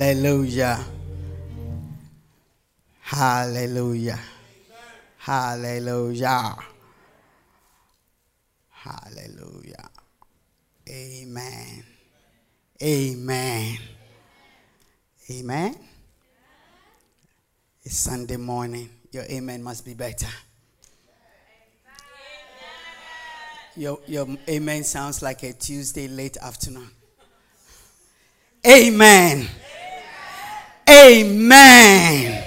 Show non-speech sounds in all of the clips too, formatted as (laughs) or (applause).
Hallelujah. Hallelujah. Hallelujah. Hallelujah. Amen. Amen. Amen. It's Sunday morning. Your amen must be better. Your, your amen sounds like a Tuesday late afternoon. Amen. Amen.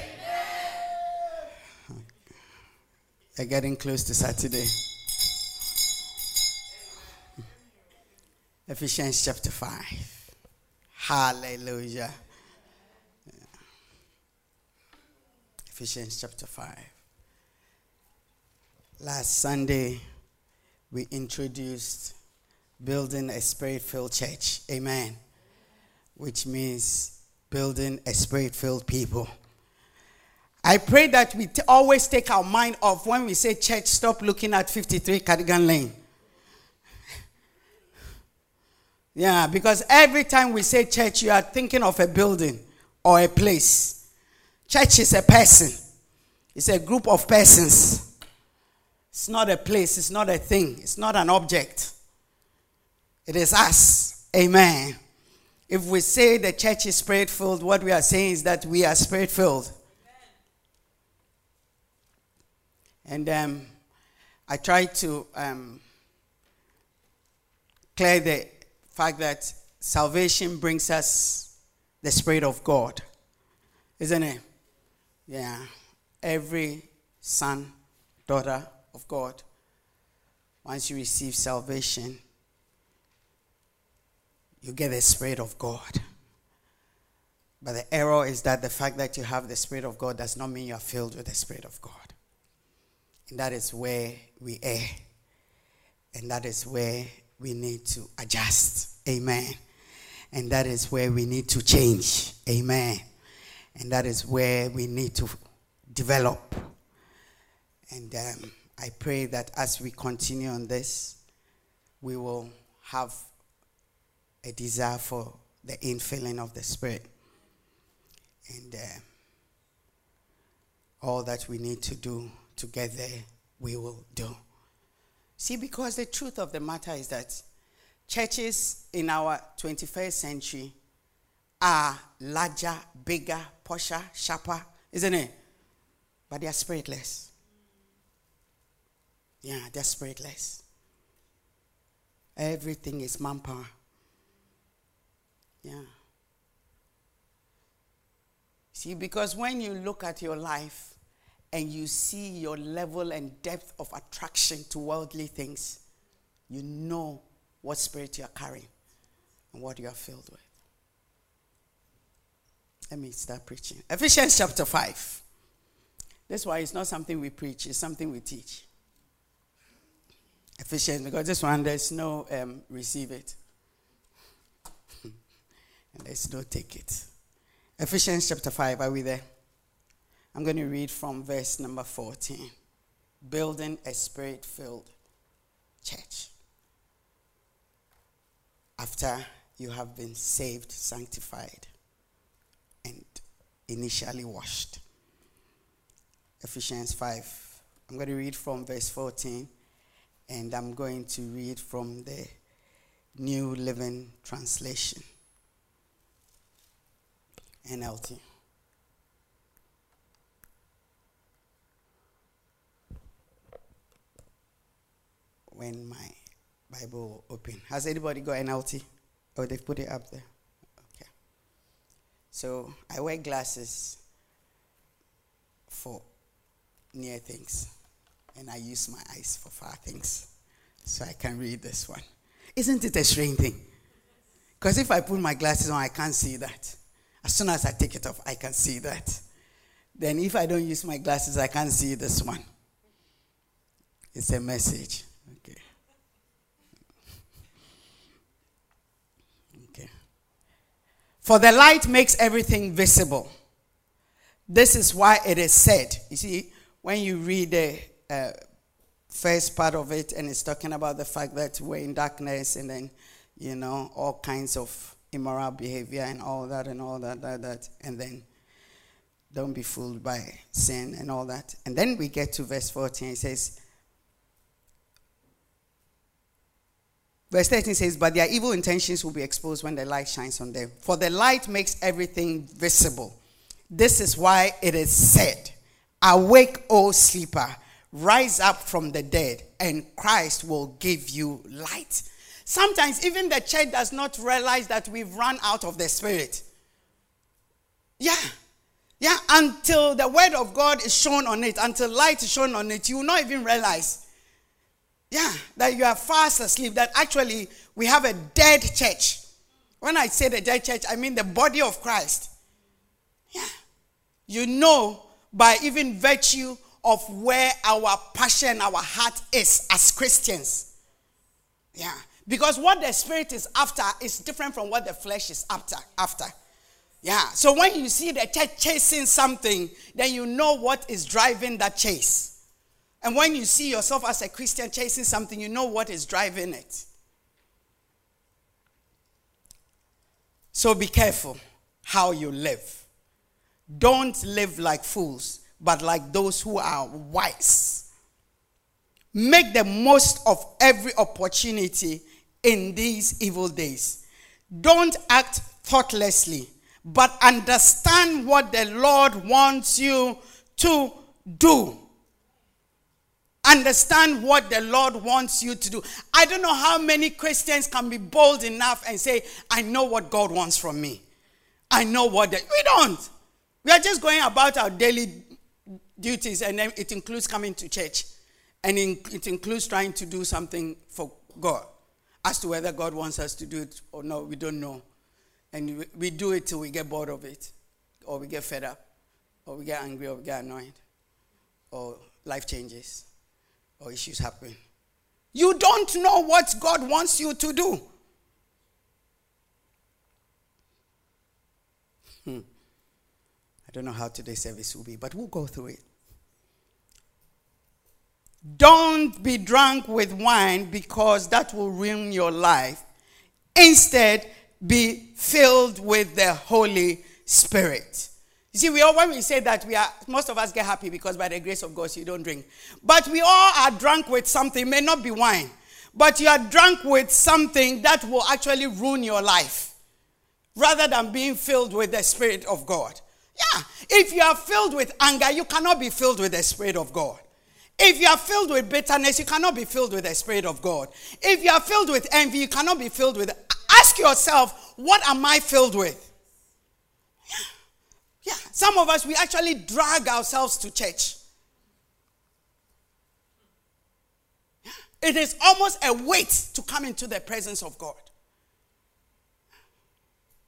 We're getting close to Saturday. Ephesians chapter 5. Hallelujah. Ephesians chapter 5. Last Sunday, we introduced building a spirit filled church. Amen. Which means building a spirit filled people. I pray that we t- always take our mind off when we say church, stop looking at 53 Cardigan Lane. yeah, because every time we say church, you are thinking of a building or a place. Church is a person, it's a group of persons. It's not a place, it's not a thing, it's not an object. It is us. Amen. If we say the church is spirit filled, what we are saying is that we are spirit filled. And um, I try to um, clear the fact that salvation brings us the Spirit of God. Isn't it? Yeah. Every son, daughter of God, once you receive salvation, you get the Spirit of God. But the error is that the fact that you have the Spirit of God does not mean you are filled with the Spirit of God. And that is where we err. And that is where we need to adjust. Amen. And that is where we need to change. Amen. And that is where we need to develop. And um, I pray that as we continue on this, we will have a desire for the infilling of the Spirit. And uh, all that we need to do together, we will do. See, because the truth of the matter is that churches in our 21st century are larger, bigger, posher, sharper, isn't it? But they are spiritless. Yeah, they're spiritless. Everything is manpower. Yeah. See, because when you look at your life and you see your level and depth of attraction to worldly things, you know what spirit you are carrying and what you are filled with. Let me start preaching. Ephesians chapter 5. That's why it's not something we preach, it's something we teach. Ephesians, because this one, there's no um, receive it. And there's no take it. Ephesians chapter 5, are we there? I'm going to read from verse number 14. Building a spirit filled church. After you have been saved, sanctified, and initially washed. Ephesians 5. I'm going to read from verse 14, and I'm going to read from the New Living Translation. NLT. When my Bible open. Has anybody got NLT? Oh, they've put it up there. Okay. So I wear glasses for near things, and I use my eyes for far things. So I can read this one. Isn't it a strange thing? Because if I put my glasses on, I can't see that. As soon as I take it off, I can see that. Then if I don't use my glasses, I can't see this one. It's a message. Okay. (laughs) Okay. For the light makes everything visible. This is why it is said. You see, when you read the uh, first part of it, and it's talking about the fact that we're in darkness, and then, you know, all kinds of immoral behavior and all that and all that, that, that. And then don't be fooled by sin and all that. And then we get to verse 14. It says, Verse 13 says, But their evil intentions will be exposed when the light shines on them. For the light makes everything visible. This is why it is said, Awake, O sleeper, rise up from the dead, and Christ will give you light. Sometimes even the church does not realize that we've run out of the Spirit. Yeah. Yeah, until the word of God is shown on it, until light is shown on it, you will not even realize. Yeah, that you are fast asleep, that actually we have a dead church. When I say the dead church, I mean the body of Christ. Yeah. You know by even virtue of where our passion, our heart is as Christians. Yeah. Because what the spirit is after is different from what the flesh is after. After. Yeah. So when you see the church chasing something, then you know what is driving that chase. And when you see yourself as a Christian chasing something, you know what is driving it. So be careful how you live. Don't live like fools, but like those who are wise. Make the most of every opportunity in these evil days. Don't act thoughtlessly but understand what the Lord wants you to do. Understand what the Lord wants you to do. I don't know how many Christians can be bold enough and say, I know what God wants from me. I know what. The, we don't. We are just going about our daily duties, and then it includes coming to church, and it includes trying to do something for God. As to whether God wants us to do it or not, we don't know. And we do it till we get bored of it, or we get fed up, or we get angry, or we get annoyed, or life changes, or issues happen. You don't know what God wants you to do. Hmm. I don't know how today's service will be, but we'll go through it. Don't be drunk with wine because that will ruin your life. Instead, be filled with the Holy Spirit. You see, we all when we say that we are most of us get happy because by the grace of God you don't drink. But we all are drunk with something, it may not be wine, but you are drunk with something that will actually ruin your life rather than being filled with the Spirit of God. Yeah, if you are filled with anger, you cannot be filled with the Spirit of God. If you are filled with bitterness, you cannot be filled with the Spirit of God. If you are filled with envy, you cannot be filled with Ask yourself, what am I filled with? Yeah. yeah. Some of us, we actually drag ourselves to church. It is almost a weight to come into the presence of God.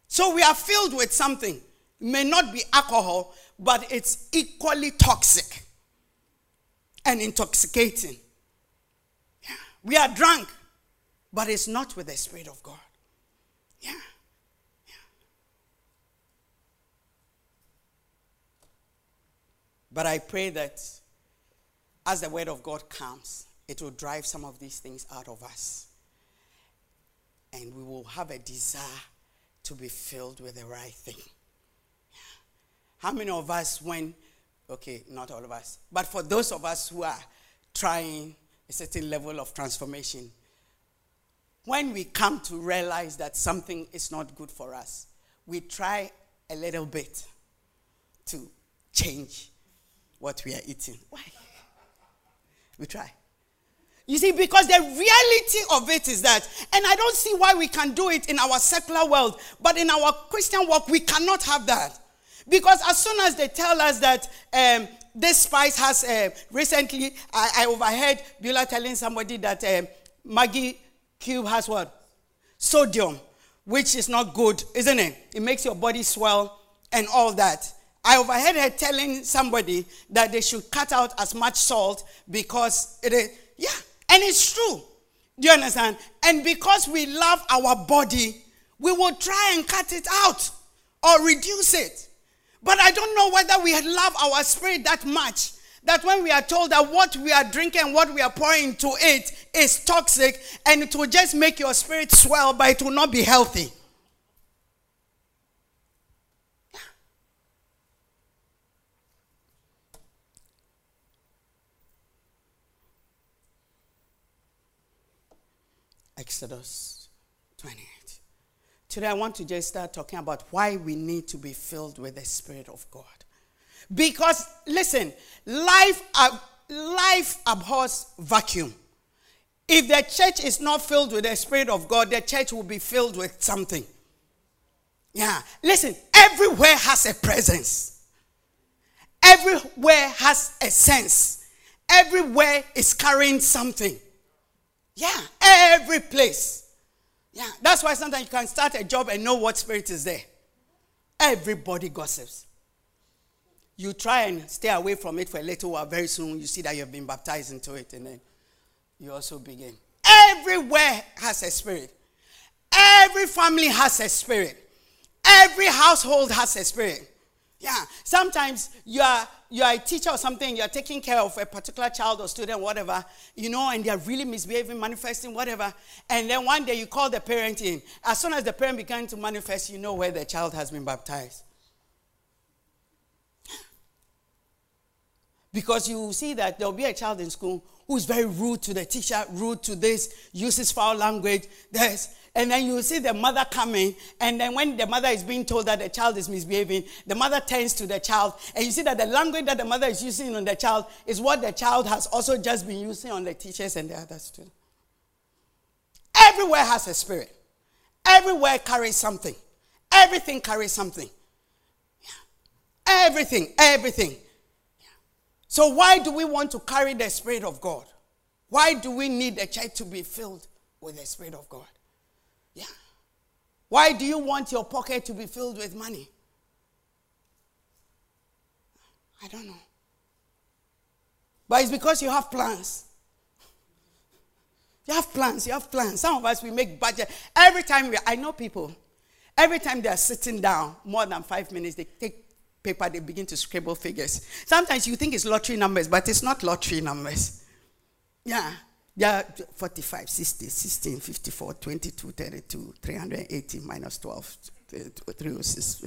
So we are filled with something. It may not be alcohol, but it's equally toxic and intoxicating. Yeah. We are drunk, but it's not with the Spirit of God. Yeah. yeah. But I pray that as the word of God comes, it will drive some of these things out of us. And we will have a desire to be filled with the right thing. How many of us, when, okay, not all of us, but for those of us who are trying a certain level of transformation, when we come to realize that something is not good for us, we try a little bit to change what we are eating. Why? (laughs) We try. You see, because the reality of it is that, and I don't see why we can do it in our secular world, but in our Christian work, we cannot have that. Because as soon as they tell us that um, this spice has, uh, recently, I, I, overheard Beulah telling somebody that uh, Maggi cube has what? Sodium, which is not good, isn't it? It makes your body swell and all that. I overheard her telling somebody that they should cut out as much salt because it is, yeah, and it's true. Do you understand? And because we love our body, we will try and cut it out or reduce it. But I don't know whether we love our spirit that much that when we are told that what we are drinking, what we are pouring into it is toxic and it will just make your spirit swell, but it will not be healthy. Exodus 20. Today, I want to just start talking about why we need to be filled with the Spirit of God. Because, listen, life, uh, life abhors vacuum. If the church is not filled with the Spirit of God, the church will be filled with something. Yeah. Listen, everywhere has a presence, everywhere has a sense, everywhere is carrying something. Yeah, every place. Yeah, that's why sometimes you can start a job and know what spirit is there. Everybody gossips. You try and stay away from it for a little while, very soon you see that you've been baptized into it, and then you also begin. Everywhere has a spirit. Every family has a spirit. Every household has a spirit. Yeah. Sometimes you are you are a teacher or something, you're taking care of a particular child or student, whatever, you know, and they're really misbehaving, manifesting, whatever. And then one day you call the parent in. As soon as the parent began to manifest, you know where the child has been baptized. Because you see that there'll be a child in school who's very rude to the teacher, rude to this, uses foul language, this. And then you see the mother coming, and then when the mother is being told that the child is misbehaving, the mother turns to the child, and you see that the language that the mother is using on the child is what the child has also just been using on the teachers and the other students. Everywhere has a spirit. Everywhere carries something. Everything carries something. Yeah. Everything, everything. Yeah. So, why do we want to carry the Spirit of God? Why do we need the church to be filled with the Spirit of God? Why do you want your pocket to be filled with money? I don't know. But it's because you have plans. You have plans, you have plans. Some of us, we make budget. Every time we, I know people, every time they are sitting down more than five minutes, they take paper, they begin to scribble figures. Sometimes you think it's lottery numbers, but it's not lottery numbers. Yeah. Yeah, 45, 60, 16, 54, 22, 32, 380 minus 12, 306.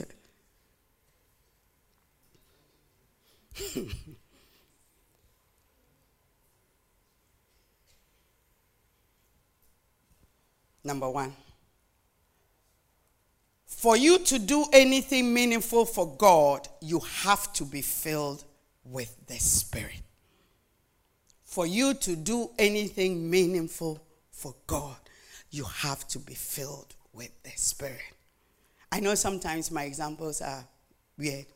(laughs) Number one. For you to do anything meaningful for God, you have to be filled with the Spirit for you to do anything meaningful for God, you have to be filled with the Spirit. I know sometimes my examples are weird.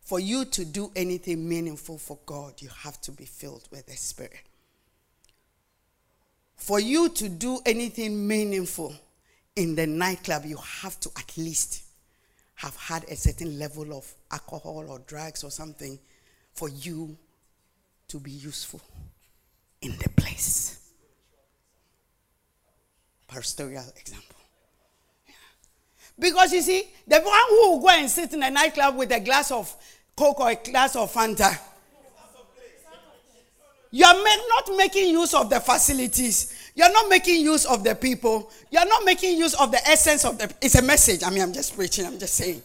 For you to do anything meaningful for God, you have to be filled with the Spirit. For you to do anything meaningful in the nightclub, you have to at least have had a certain level of alcohol or drugs or something for you to be useful in the place. Pastoral example. Yeah. Because you see, the one who will go and sit in a nightclub with a glass of Coke or a glass of Fanta, you are not making use of the facilities. You are not making use of the people. You are not making use of the essence of the. It's a message. I mean, I'm just preaching. I'm just saying.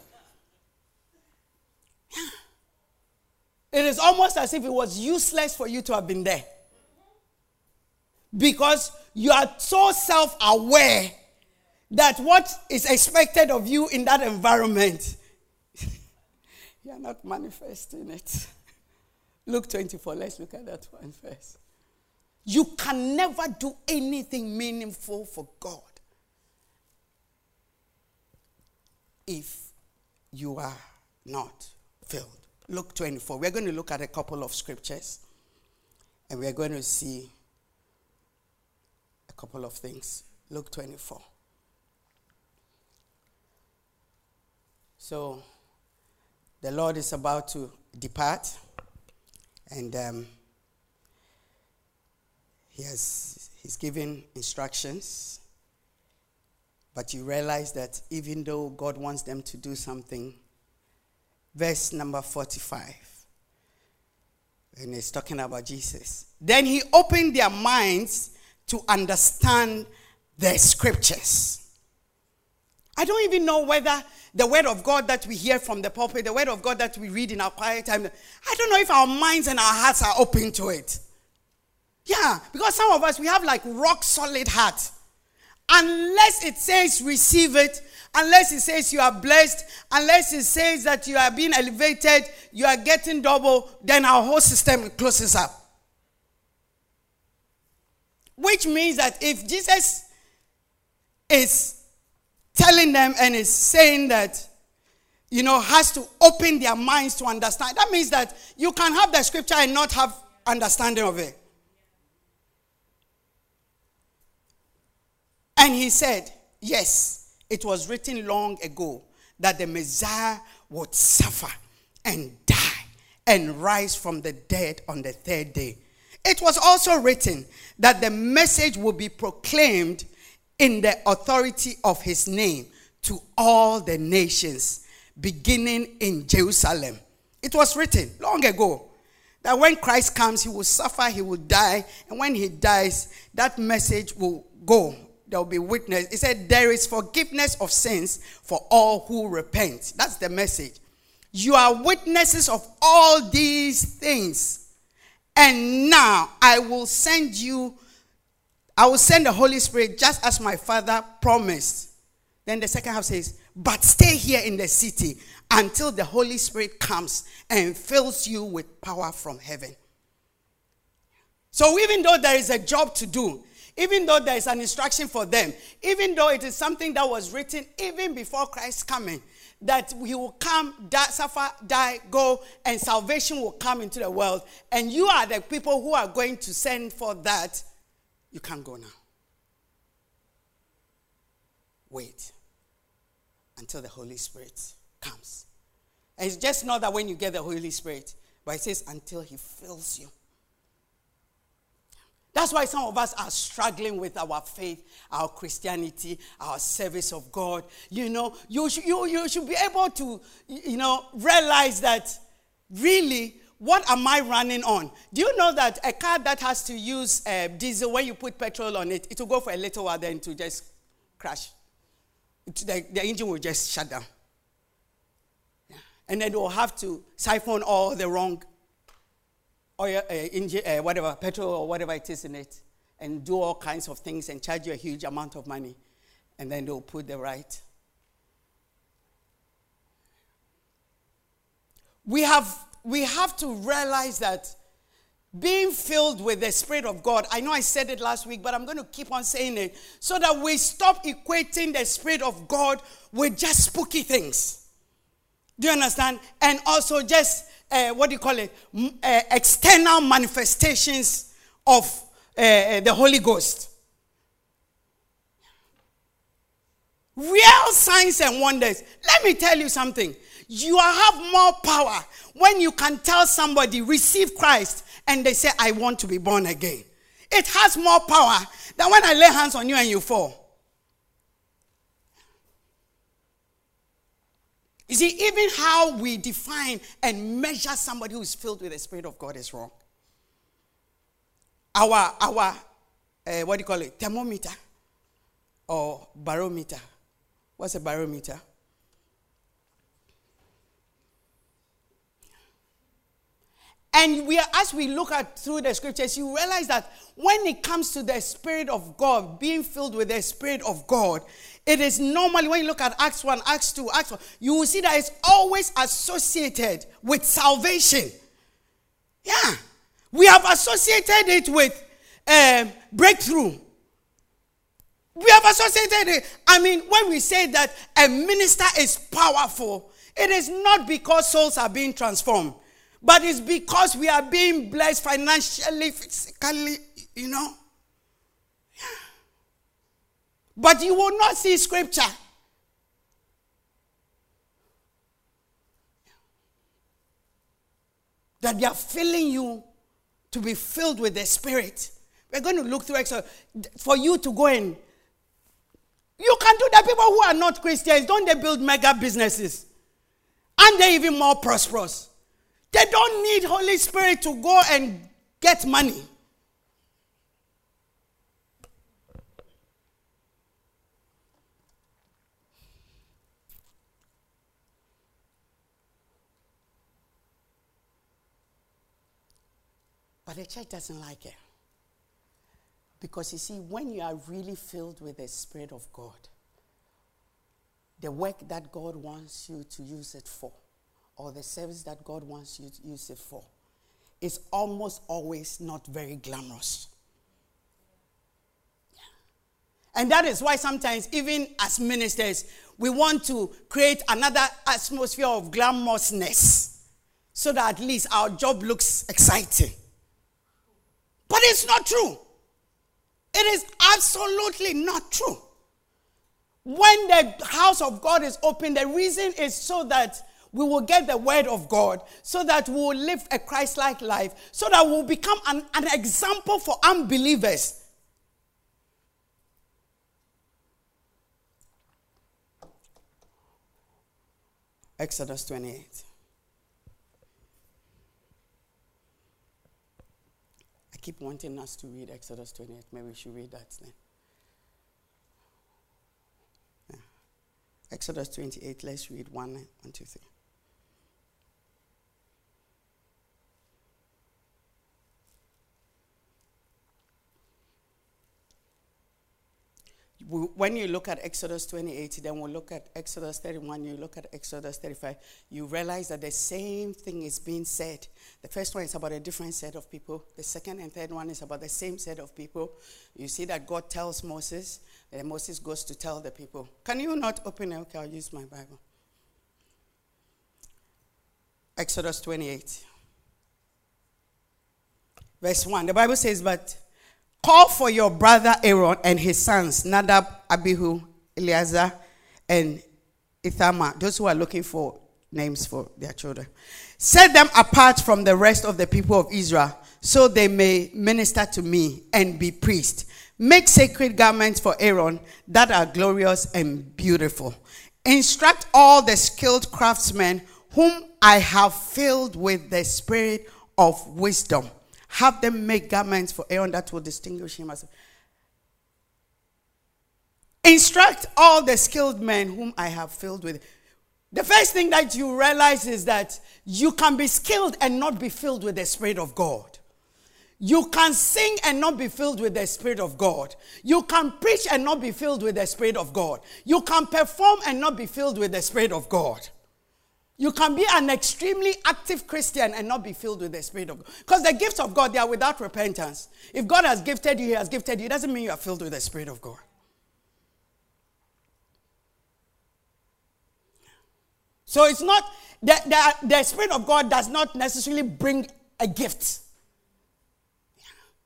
It is almost as if it was useless for you to have been there. Because you are so self aware that what is expected of you in that environment, (laughs) you are not manifesting it. (laughs) Luke 24, let's look at that one first. You can never do anything meaningful for God if you are not filled Luke 24. We're going to look at a couple of scriptures and we're going to see a couple of things. Luke 24. So, the Lord is about to depart and um, he has he's given instructions but you realize that even though god wants them to do something verse number 45. And it's talking about Jesus. Then he opened their minds to understand the scriptures. I don't even know whether the word of God that we hear from the pulpit, the word of God that we read in our quiet time, I don't know if our minds and our hearts are open to it. Yeah, because some of us, we have like rock solid hearts. unless it says receive it, unless it says you are blessed, unless it says that you are being elevated, you are getting double, then our whole system closes up. Which means that if Jesus is telling them and is saying that, you know, has to open their minds to understand, that means that you can have the scripture and not have understanding of it. And he said, Yes, it was written long ago that the Messiah would suffer and die and rise from the dead on the third day. It was also written that the message would be proclaimed in the authority of his name to all the nations, beginning in Jerusalem. It was written long ago that when Christ comes, he will suffer, he will die, and when he dies, that message will go there will be witness. He said, There is forgiveness of sins for all who repent. That's the message. You are witnesses of all these things. And now I will send you, I will send the Holy Spirit just as my Father promised. Then the second half says, But stay here in the city until the Holy Spirit comes and fills you with power from heaven. So even though there is a job to do, even though there is an instruction for them, even though it is something that was written even before Christ's coming, that he will come, die, suffer, die, go, and salvation will come into the world, and you are the people who are going to send for that, you can't go now. Wait until the Holy Spirit comes. And it's just not that when you get the Holy Spirit, but it says until he fills you. That's why some of us are struggling with our faith, our Christianity, our service of God. You know, you, sh- you, you should be able to, you know, realize that really, what am I running on? Do you know that a car that has to use uh, diesel, when you put petrol on it, it will go for a little while, then to just crash. The, the engine will just shut down. Yeah. And then it will have to siphon all the wrong oil, uh, engine, uh, whatever, petrol or whatever it is in it, and do all kinds of things and charge you a huge amount of money, and then they'll put the right. We have, we have to realize that being filled with the Spirit of God, I know I said it last week, but I'm going to keep on saying it so that we stop equating the Spirit of God with just spooky things. Do you understand? And also just uh, what do you call it, uh, external manifestations of uh, the Holy Ghost. Real signs and wonders. Let me tell you something. You have more power when you can tell somebody, receive Christ, and they say, I want to be born again. It has more power than when I lay hands on you and you fall. You see, even how we define and measure somebody who is filled with the Spirit of God is wrong. Our, our uh, what do you call it, thermometer or barometer. What's a barometer? And we as we look at through the scriptures, you realize that when it comes to the Spirit of God, being filled with the Spirit of God, it is normally, when you look at Acts 1, Acts 2, Acts 1, you will see that it's always associated with salvation. Yeah. We have associated it with um, breakthrough. We have associated it. I mean, when we say that a minister is powerful, it is not because souls are being transformed, but it's because we are being blessed financially, physically, you know. But you will not see scripture. That they are filling you to be filled with the Spirit. We're going to look through Exodus for you to go in. You can do that. People who are not Christians, don't they build mega businesses? And they even more prosperous. They don't need Holy Spirit to go and get money. But the church doesn't like it. Because you see, when you are really filled with the Spirit of God, the work that God wants you to use it for, or the service that God wants you to use it for, is almost always not very glamorous. And that is why sometimes, even as ministers, we want to create another atmosphere of glamorousness so that at least our job looks exciting. But it's not true. It is absolutely not true. When the house of God is open, the reason is so that we will get the word of God, so that we will live a Christ like life, so that we will become an, an example for unbelievers. Exodus 28. I keep wanting us to read Exodus 28. Maybe we should read that then. Yeah. Exodus 28, let's read 1, 1, 2, 3. When you look at Exodus 28, then we'll look at Exodus 31, you look at Exodus 35, you realize that the same thing is being said. The first one is about a different set of people, the second and third one is about the same set of people. You see that God tells Moses, and Moses goes to tell the people. Can you not open it? Okay, I'll use my Bible. Exodus 28, verse 1. The Bible says, But Call for your brother Aaron and his sons, Nadab, Abihu, Eleazar, and Ithamar, those who are looking for names for their children. Set them apart from the rest of the people of Israel so they may minister to me and be priests. Make sacred garments for Aaron that are glorious and beautiful. Instruct all the skilled craftsmen whom I have filled with the spirit of wisdom have them make garments for Aaron that will distinguish him as. A. Instruct all the skilled men whom I have filled with. The first thing that you realize is that you can be skilled and not be filled with the Spirit of God. You can sing and not be filled with the Spirit of God. You can preach and not be filled with the Spirit of God. You can perform and not be filled with the Spirit of God. You can be an extremely active Christian and not be filled with the Spirit of God. Because the gifts of God, they are without repentance. If God has gifted you, He has gifted you. It doesn't mean you are filled with the Spirit of God. So it's not, the, the, the Spirit of God does not necessarily bring a gift,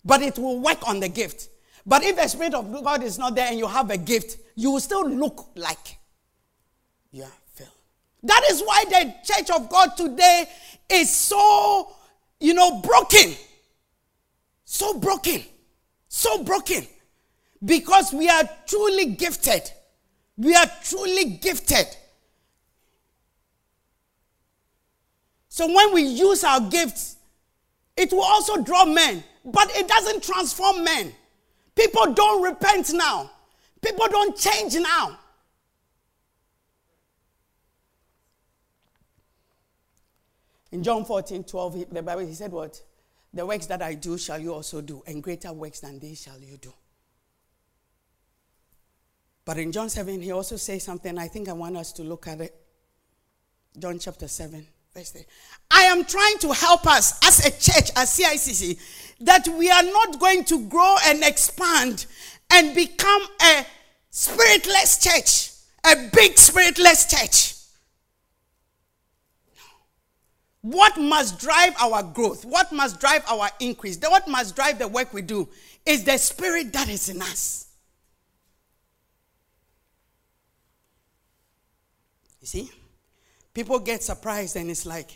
but it will work on the gift. But if the Spirit of God is not there and you have a gift, you will still look like you are that is why the church of God today is so, you know, broken. So broken. So broken. Because we are truly gifted. We are truly gifted. So when we use our gifts, it will also draw men, but it doesn't transform men. People don't repent now. People don't change now. In John 14, 12, the Bible, he said, What? The works that I do shall you also do, and greater works than these shall you do. But in John 7, he also says something. I think I want us to look at it. John chapter 7, verse 3. I am trying to help us as a church, as CICC, that we are not going to grow and expand and become a spiritless church, a big spiritless church. What must drive our growth? What must drive our increase? What must drive the work we do is the spirit that is in us. You see? People get surprised and it's like,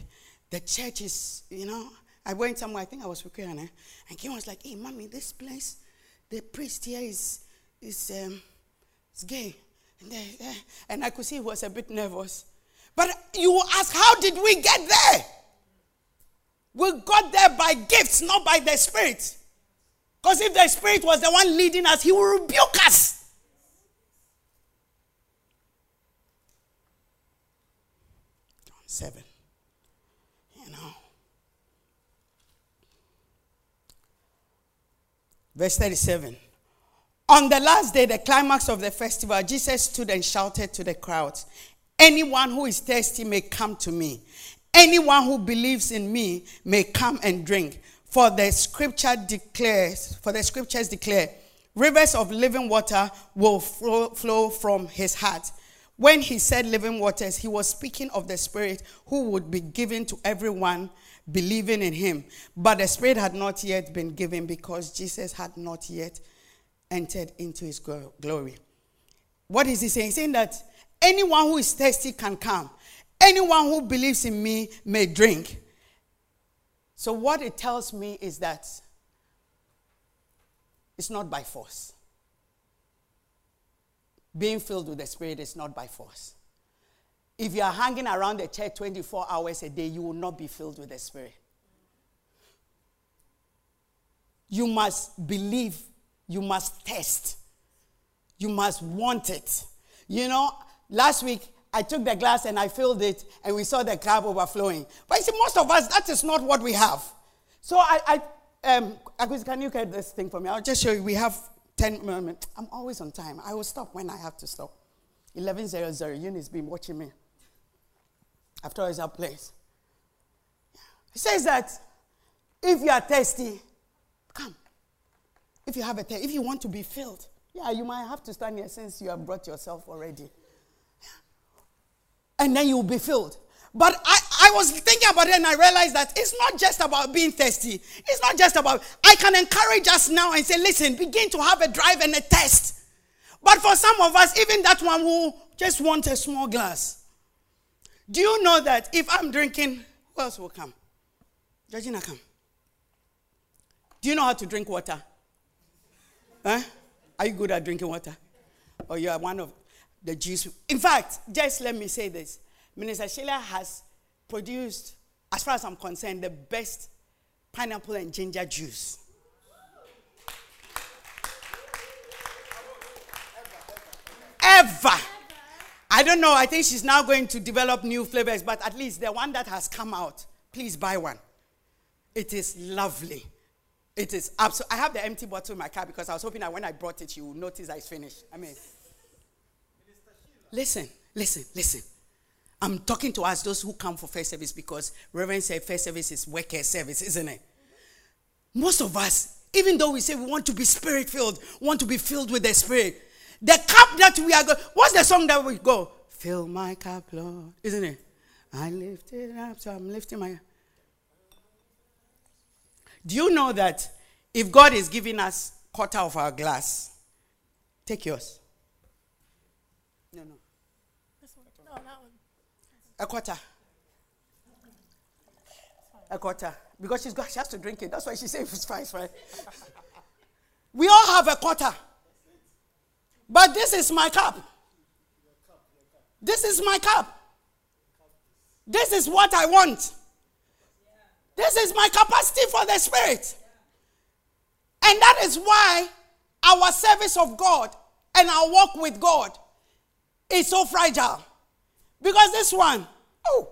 the church is, you know. I went somewhere, I think I was with Kiran, eh? and Kiran was like, hey, mommy, this place, the priest here is, is, um, is gay. And, they, uh, and I could see he was a bit nervous. But you ask, how did we get there? We got there by gifts, not by the Spirit. Because if the Spirit was the one leading us, He will rebuke us. John 7. You know. Verse 37. On the last day, the climax of the festival, Jesus stood and shouted to the crowds Anyone who is thirsty may come to me. Anyone who believes in me may come and drink. For the scripture declares, for the scriptures declare, rivers of living water will flow, flow from his heart. When he said living waters, he was speaking of the Spirit who would be given to everyone believing in him. But the Spirit had not yet been given because Jesus had not yet entered into his glory. What is he saying? He's saying that anyone who is thirsty can come, anyone who believes in me may drink. So, what it tells me is that it's not by force. Being filled with the Spirit is not by force. If you are hanging around the church 24 hours a day, you will not be filled with the Spirit. You must believe, you must test, you must want it. You know, last week I took the glass and I filled it, and we saw the cup overflowing. But you see, most of us, that is not what we have. So I, I um, can you get this thing for me? I'll just show you. We have 10 moments. I'm always on time. I will stop when I have to stop. 1100. Eunice been watching me. After all, it's our place. He says that if you are thirsty, come. If you have a thirst, if you want to be filled, yeah, you might have to stand here since you have brought yourself already and then you'll be filled. But I, I was thinking about it and I realized that it's not just about being thirsty. It's not just about, I can encourage us now and say, listen, begin to have a drive and a test. But for some of us, even that one who just want a small glass. Do you know that if I'm drinking, who else will come? Georgina, come. Do you know how to drink water? Huh? Are you good at drinking water? Or you are one of the juice. In fact, just let me say this Minister Sheila has produced, as far as I'm concerned, the best pineapple and ginger juice. Ever. I don't know. I think she's now going to develop new flavors, but at least the one that has come out, please buy one. It is lovely. It is absolutely. I have the empty bottle in my car because I was hoping that when I brought it, you would notice it's finished. I mean, Listen, listen, listen. I'm talking to us, those who come for first service, because Reverend said first service is worker service, isn't it? Most of us, even though we say we want to be spirit filled, want to be filled with the spirit, the cup that we are going, what's the song that we go? Fill my cup, Lord, isn't it? I lift it up, so I'm lifting my. Do you know that if God is giving us quarter of our glass, take yours. No, no. A quarter. A quarter. Because she's got, she has to drink it. That's why she said it's fine, fine. we all have a quarter. But this is my cup. This is my cup. This is what I want. This is my capacity for the Spirit. And that is why our service of God and our walk with God is so fragile. Because this one, oh,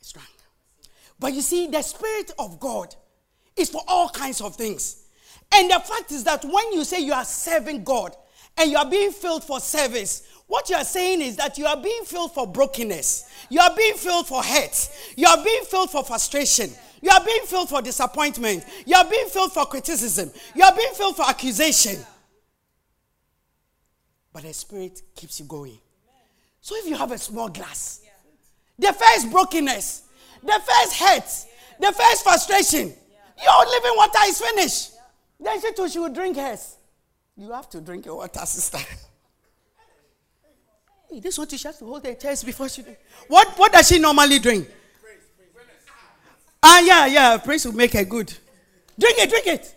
strong. But you see, the Spirit of God is for all kinds of things. And the fact is that when you say you are serving God and you are being filled for service, what you are saying is that you are being filled for brokenness. You are being filled for hurt. You are being filled for frustration. You are being filled for disappointment. You are being filled for criticism. You are being filled for accusation but the Spirit keeps you going. So if you have a small glass, the first brokenness, the first hurt, the first frustration, your living water is finished. Then she too, she will drink hers. You have to drink your water, sister. Hey, this one she has to hold her chest before she. What, what does she normally drink? Ah, yeah, yeah. Prince will make her good. Drink it, drink it.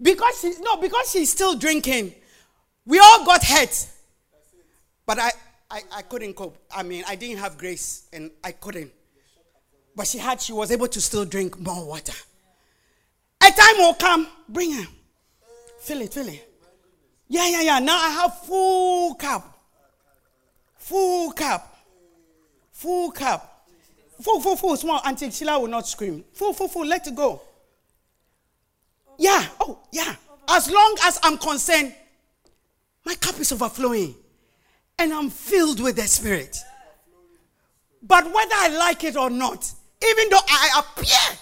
Because she, no, because she's still drinking. We all got hurt. But I, I, I couldn't cope. I mean, I didn't have grace and I couldn't. But she had, she was able to still drink more water. A time will come, bring her. Fill it, fill it. Yeah, yeah, yeah. Now I have full cup. Full cup. Full cup. Full, full, full, small. Auntie Sheila will not scream. Full, full, full. Let it go. Yeah. Oh, yeah. As long as I'm concerned, my cup is overflowing and I'm filled with the Spirit. But whether I like it or not, even though I appear,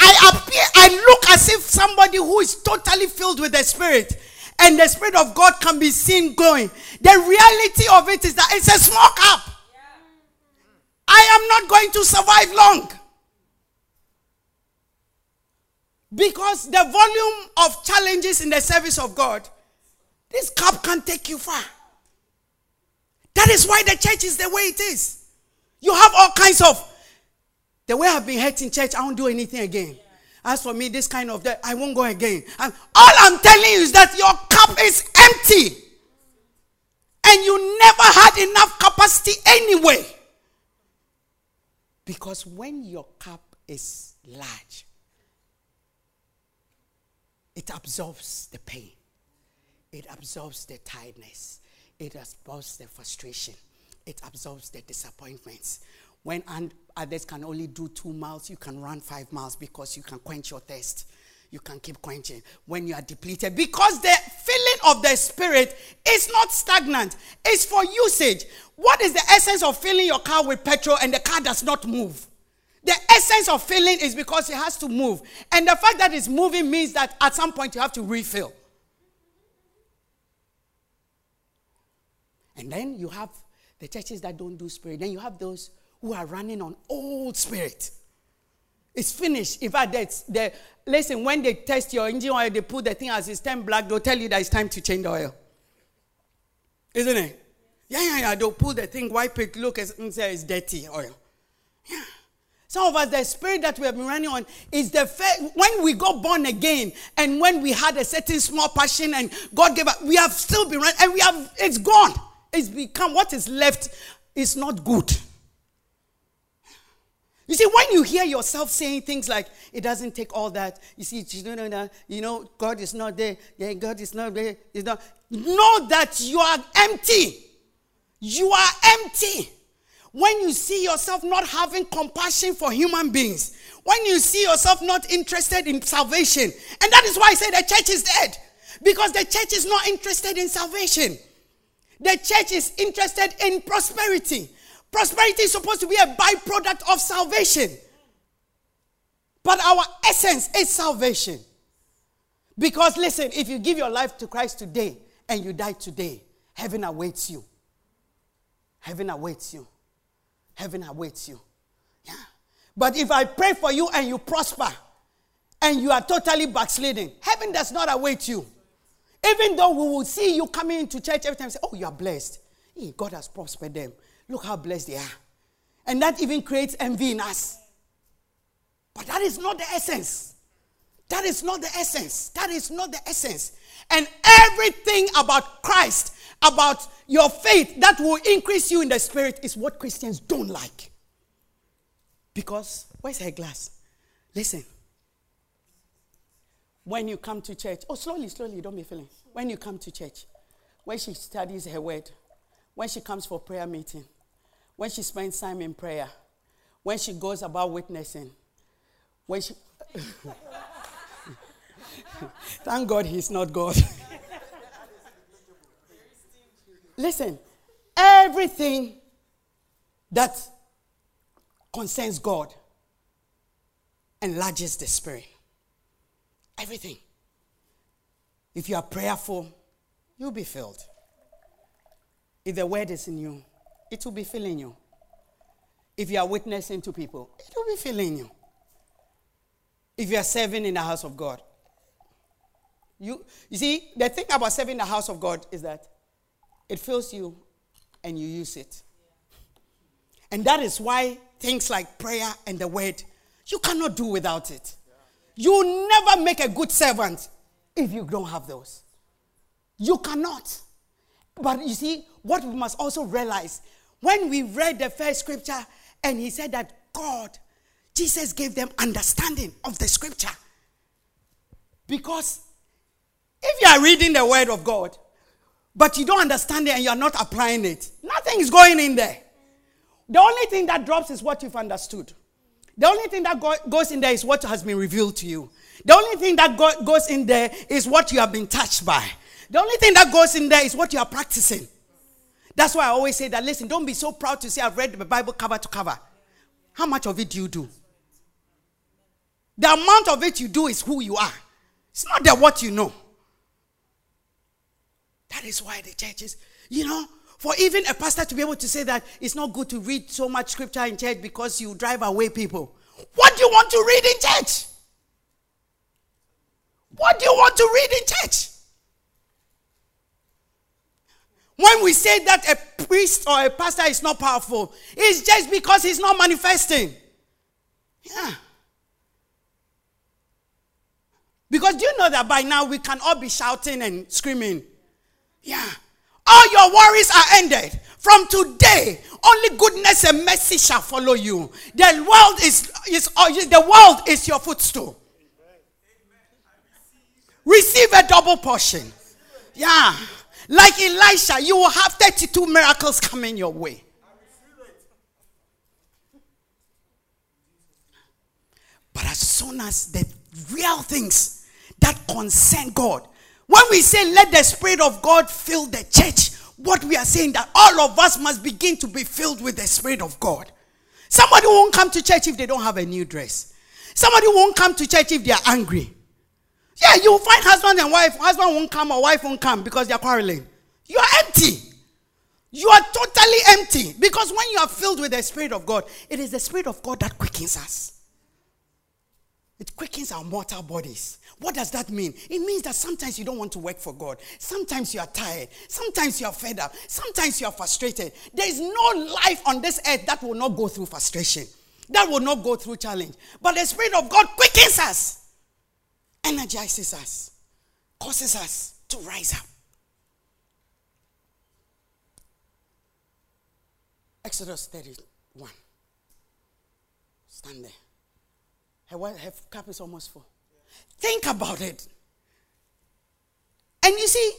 I appear, I look as if somebody who is totally filled with the Spirit and the Spirit of God can be seen going. The reality of it is that it's a small cup. I am not going to survive long. Because the volume of challenges in the service of God, this cup can't take you far. That is why the church is the way it is. You have all kinds of. The way I've been hurt in church, I won't do anything again. As for me, this kind of that, I won't go again. And all I'm telling you is that your cup is empty. And you never had enough capacity anyway. Because when your cup is large, it absorbs the pain, it absorbs the tiredness, it absorbs the frustration, it absorbs the disappointments. When others can only do two miles, you can run five miles because you can quench your thirst. You can keep quenching when you are depleted because the filling of the spirit is not stagnant, it's for usage. What is the essence of filling your car with petrol and the car does not move? The essence of filling is because it has to move. And the fact that it's moving means that at some point you have to refill. And then you have the churches that don't do spirit. Then you have those who are running on old spirit. It's finished. In fact, that's the listen, when they test your engine oil, they put the thing as it's turned black, they'll tell you that it's time to change the oil. Isn't it? Yeah, yeah, yeah. They'll pull the thing, wipe it, look and say it's dirty oil. Yeah. Some of us, the spirit that we have been running on is the when we got born again and when we had a certain small passion and God gave us, we have still been running and we have, it's gone. It's become what is left is not good. You see, when you hear yourself saying things like, it doesn't take all that, you see, you know, God is not there, yeah, God is not there, is not. Know that you are empty. You are empty. When you see yourself not having compassion for human beings, when you see yourself not interested in salvation, and that is why I say the church is dead, because the church is not interested in salvation. The church is interested in prosperity. Prosperity is supposed to be a byproduct of salvation. But our essence is salvation. Because listen, if you give your life to Christ today and you die today, heaven awaits you. Heaven awaits you. Heaven awaits you. Yeah. But if I pray for you and you prosper and you are totally backsliding, heaven does not await you. Even though we will see you coming into church every time, say, Oh, you are blessed. Hey, God has prospered them. Look how blessed they are. And that even creates envy in us. But that is not the essence. That is not the essence. That is not the essence. And everything about Christ, about your faith that will increase you in the spirit is what Christians don't like. Because, where's her glass? Listen. When you come to church, oh, slowly, slowly, don't be feeling. When you come to church, when she studies her word, when she comes for prayer meeting, when she spends time in prayer, when she goes about witnessing, when she. (laughs) Thank God he's not God. (laughs) Listen, everything that concerns God enlarges the spirit. Everything. If you are prayerful, you'll be filled. If the word is in you, it will be filling you. If you are witnessing to people, it will be filling you. If you are serving in the house of God, you, you see, the thing about serving the house of God is that it fills you and you use it. And that is why things like prayer and the word, you cannot do without it. You never make a good servant if you don't have those. You cannot. But you see, what we must also realize when we read the first scripture and he said that God, Jesus gave them understanding of the scripture. Because if you are reading the word of God, but you don't understand it and you are not applying it, nothing is going in there. The only thing that drops is what you've understood. The only thing that go- goes in there is what has been revealed to you. The only thing that go- goes in there is what you have been touched by. The only thing that goes in there is what you are practicing. That's why I always say that listen, don't be so proud to say I've read the Bible cover to cover. How much of it do you do? The amount of it you do is who you are. It's not that what you know. That is why the churches, you know, for even a pastor to be able to say that it's not good to read so much scripture in church because you drive away people. What do you want to read in church? What do you want to read in church? When we say that a priest or a pastor is not powerful, it's just because he's not manifesting. Yeah. Because do you know that by now we can all be shouting and screaming? Yeah. All your worries are ended. From today, only goodness and mercy shall follow you. The world is, is uh, the world is your footstool. Receive a double portion. Yeah. Like Elisha, you will have 32 miracles coming your way. But as soon as the real things that concern God, when we say let the Spirit of God fill the church, what we are saying that all of us must begin to be filled with the Spirit of God. Somebody won't come to church if they don't have a new dress. Somebody won't come to church if they are angry. Yeah, you find husband and wife. Husband won't come or wife won't come because they're quarreling. You are empty. You are totally empty. Because when you are filled with the Spirit of God, it is the Spirit of God that quickens us. It quickens our mortal bodies. What does that mean? It means that sometimes you don't want to work for God. Sometimes you are tired. Sometimes you are fed up. Sometimes you are frustrated. There is no life on this earth that will not go through frustration, that will not go through challenge. But the Spirit of God quickens us, energizes us, causes us to rise up. Exodus 31. Stand there. Her, her cup is almost full. Think about it. And you see,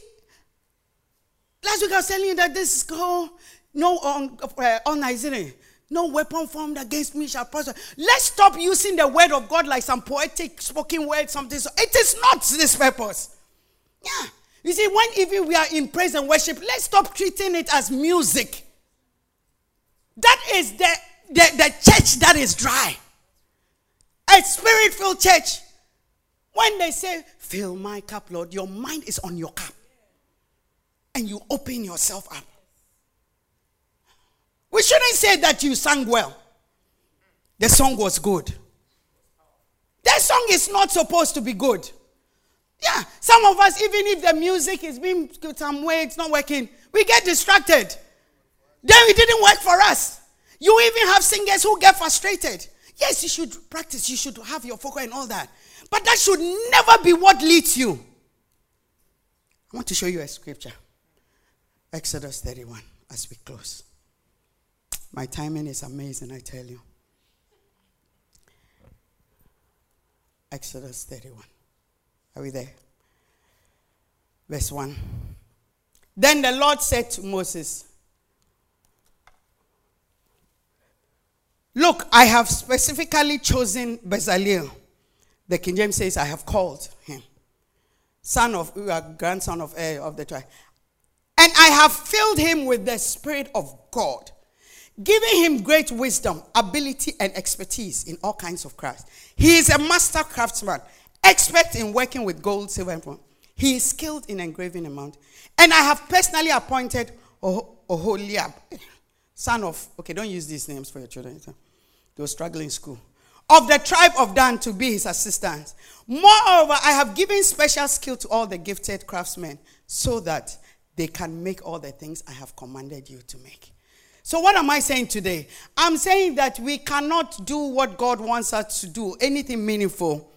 last week I was telling you that this is called no on uh, on. No weapon formed against me shall prosper. Let's stop using the word of God like some poetic spoken word, something. So it is not this purpose. Yeah. You see, when even we are in praise and worship, let's stop treating it as music. That is the, the, the church that is dry. A spirit filled church. When they say, Fill my cup, Lord, your mind is on your cup. And you open yourself up. We shouldn't say that you sang well. The song was good. That song is not supposed to be good. Yeah, some of us, even if the music is being some way, it's not working, we get distracted. Then it didn't work for us. You even have singers who get frustrated. Yes, you should practice, you should have your focus and all that. But that should never be what leads you. I want to show you a scripture Exodus 31 as we close. My timing is amazing, I tell you. Exodus 31. Are we there? Verse 1. Then the Lord said to Moses, Look, I have specifically chosen Bezalel. The King James says, I have called him. Son of, uh, grandson of uh, of the tribe. And I have filled him with the Spirit of God, giving him great wisdom, ability, and expertise in all kinds of crafts. He is a master craftsman, expert in working with gold, silver, and bronze. He is skilled in engraving a mount. And I have personally appointed oh- Oholiab, son of, okay, don't use these names for your children. They were struggling in school. Of the tribe of Dan to be his assistant. Moreover, I have given special skill to all the gifted craftsmen so that they can make all the things I have commanded you to make. So, what am I saying today? I'm saying that we cannot do what God wants us to do, anything meaningful,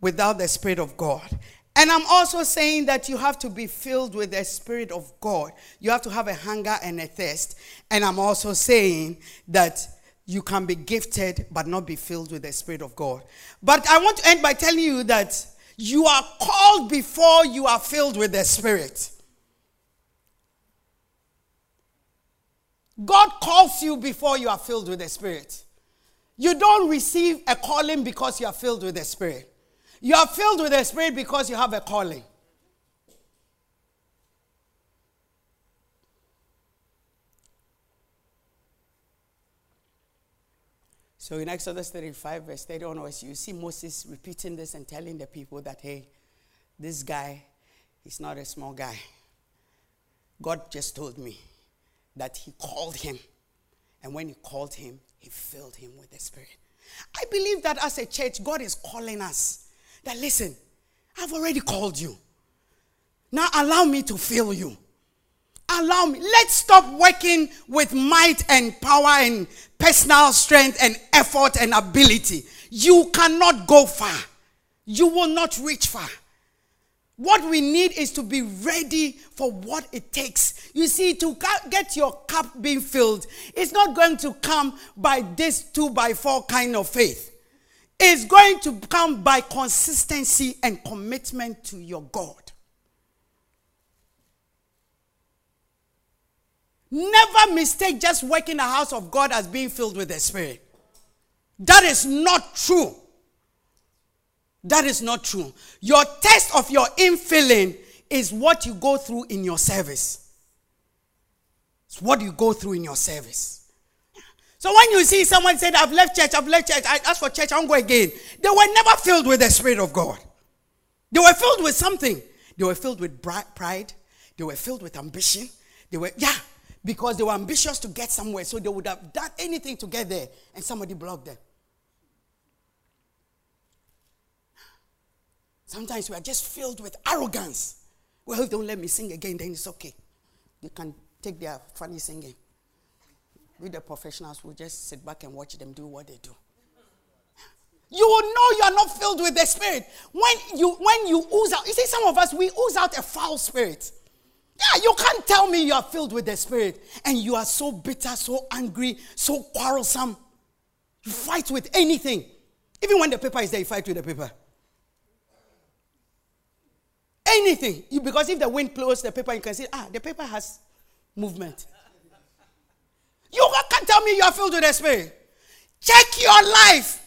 without the Spirit of God. And I'm also saying that you have to be filled with the Spirit of God. You have to have a hunger and a thirst. And I'm also saying that you can be gifted but not be filled with the Spirit of God. But I want to end by telling you that you are called before you are filled with the Spirit. God calls you before you are filled with the Spirit. You don't receive a calling because you are filled with the Spirit. You are filled with the Spirit because you have a calling. So in Exodus 35, verse 30 onwards, you see Moses repeating this and telling the people that, hey, this guy is not a small guy. God just told me that he called him. And when he called him, he filled him with the Spirit. I believe that as a church, God is calling us that, listen, I've already called you. Now allow me to fill you. Allow me. Let's stop working with might and power and personal strength and effort and ability. You cannot go far. You will not reach far. What we need is to be ready for what it takes. You see, to get your cup being filled, it's not going to come by this two by four kind of faith. It's going to come by consistency and commitment to your God. Never mistake just working the house of God as being filled with the Spirit. That is not true. That is not true. Your test of your infilling is what you go through in your service. It's what you go through in your service. So when you see someone say, I've left church, I've left church, I asked for church, I won't go again. They were never filled with the Spirit of God. They were filled with something. They were filled with pride. They were filled with ambition. They were, yeah, because they were ambitious to get somewhere. So they would have done anything to get there, and somebody blocked them. Sometimes we are just filled with arrogance. Well, if don't let me sing again, then it's okay. They can take their funny singing. We, the professionals, will just sit back and watch them do what they do. You will know you are not filled with the Spirit when you when you ooze out. You see, some of us we ooze out a foul spirit. Yeah, you can't tell me you are filled with the Spirit and you are so bitter, so angry, so quarrelsome. You fight with anything. Even when the paper is there, you fight with the paper. Anything. You, because if the wind blows the paper, you can see, ah, the paper has movement. You can't tell me you are filled with the Spirit. Check your life.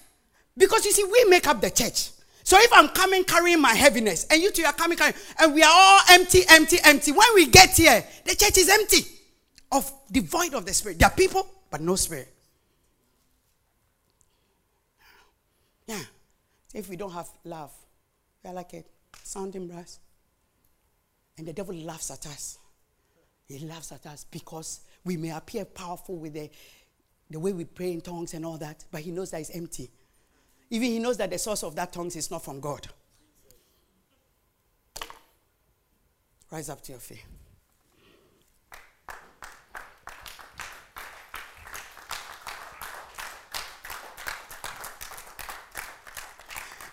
Because you see, we make up the church. So if I'm coming carrying my heaviness, and you two are coming carrying, and we are all empty, empty, empty, when we get here, the church is empty, of devoid of the Spirit. There are people, but no Spirit. Yeah. If we don't have love, we are like a sounding brass. And the devil laughs at us. He laughs at us because we may appear powerful with the, the way we pray in tongues and all that, but he knows that it's empty. Even he knows that the source of that tongues is not from God. Rise up to your feet.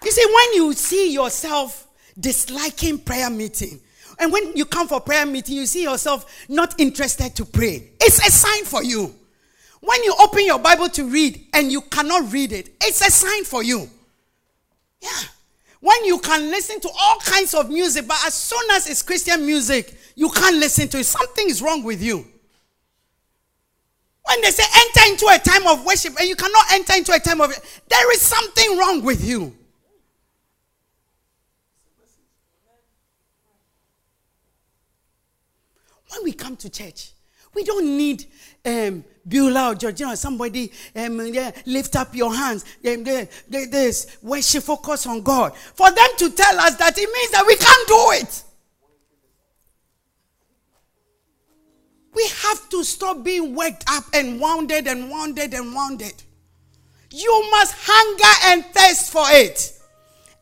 You see, when you see yourself disliking prayer meeting, and when you come for prayer meeting, you see yourself not interested to pray. It's a sign for you. When you open your Bible to read and you cannot read it, it's a sign for you. Yeah. When you can listen to all kinds of music, but as soon as it's Christian music, you can't listen to it, something is wrong with you. When they say enter into a time of worship and you cannot enter into a time of there is something wrong with you. When we come to church, we don't need um, Beulah or Georgina or somebody um, yeah, lift up your hands. Um, this worship, focus on God. For them to tell us that it means that we can't do it. We have to stop being worked up and wounded and wounded and wounded. You must hunger and thirst for it.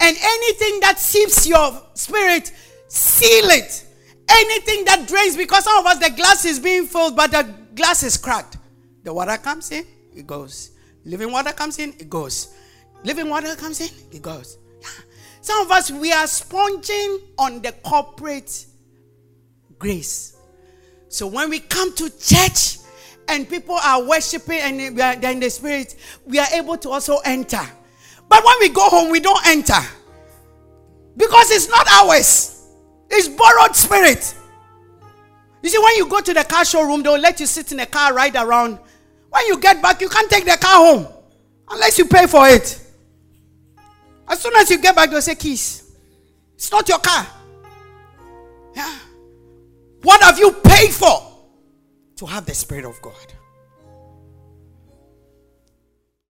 And anything that seeps your spirit, seal it Anything that drains, because some of us, the glass is being filled, but the glass is cracked. The water comes in, it goes. Living water comes in, it goes. Living water comes in, it goes. Some of us, we are sponging on the corporate grace. So when we come to church and people are worshiping and we are in the spirit, we are able to also enter. But when we go home, we don't enter because it's not ours. It's borrowed spirit. You see, when you go to the car showroom, they'll let you sit in a car, ride around. When you get back, you can't take the car home unless you pay for it. As soon as you get back, they'll say, Keys. It's not your car. Yeah. What have you paid for? To have the Spirit of God.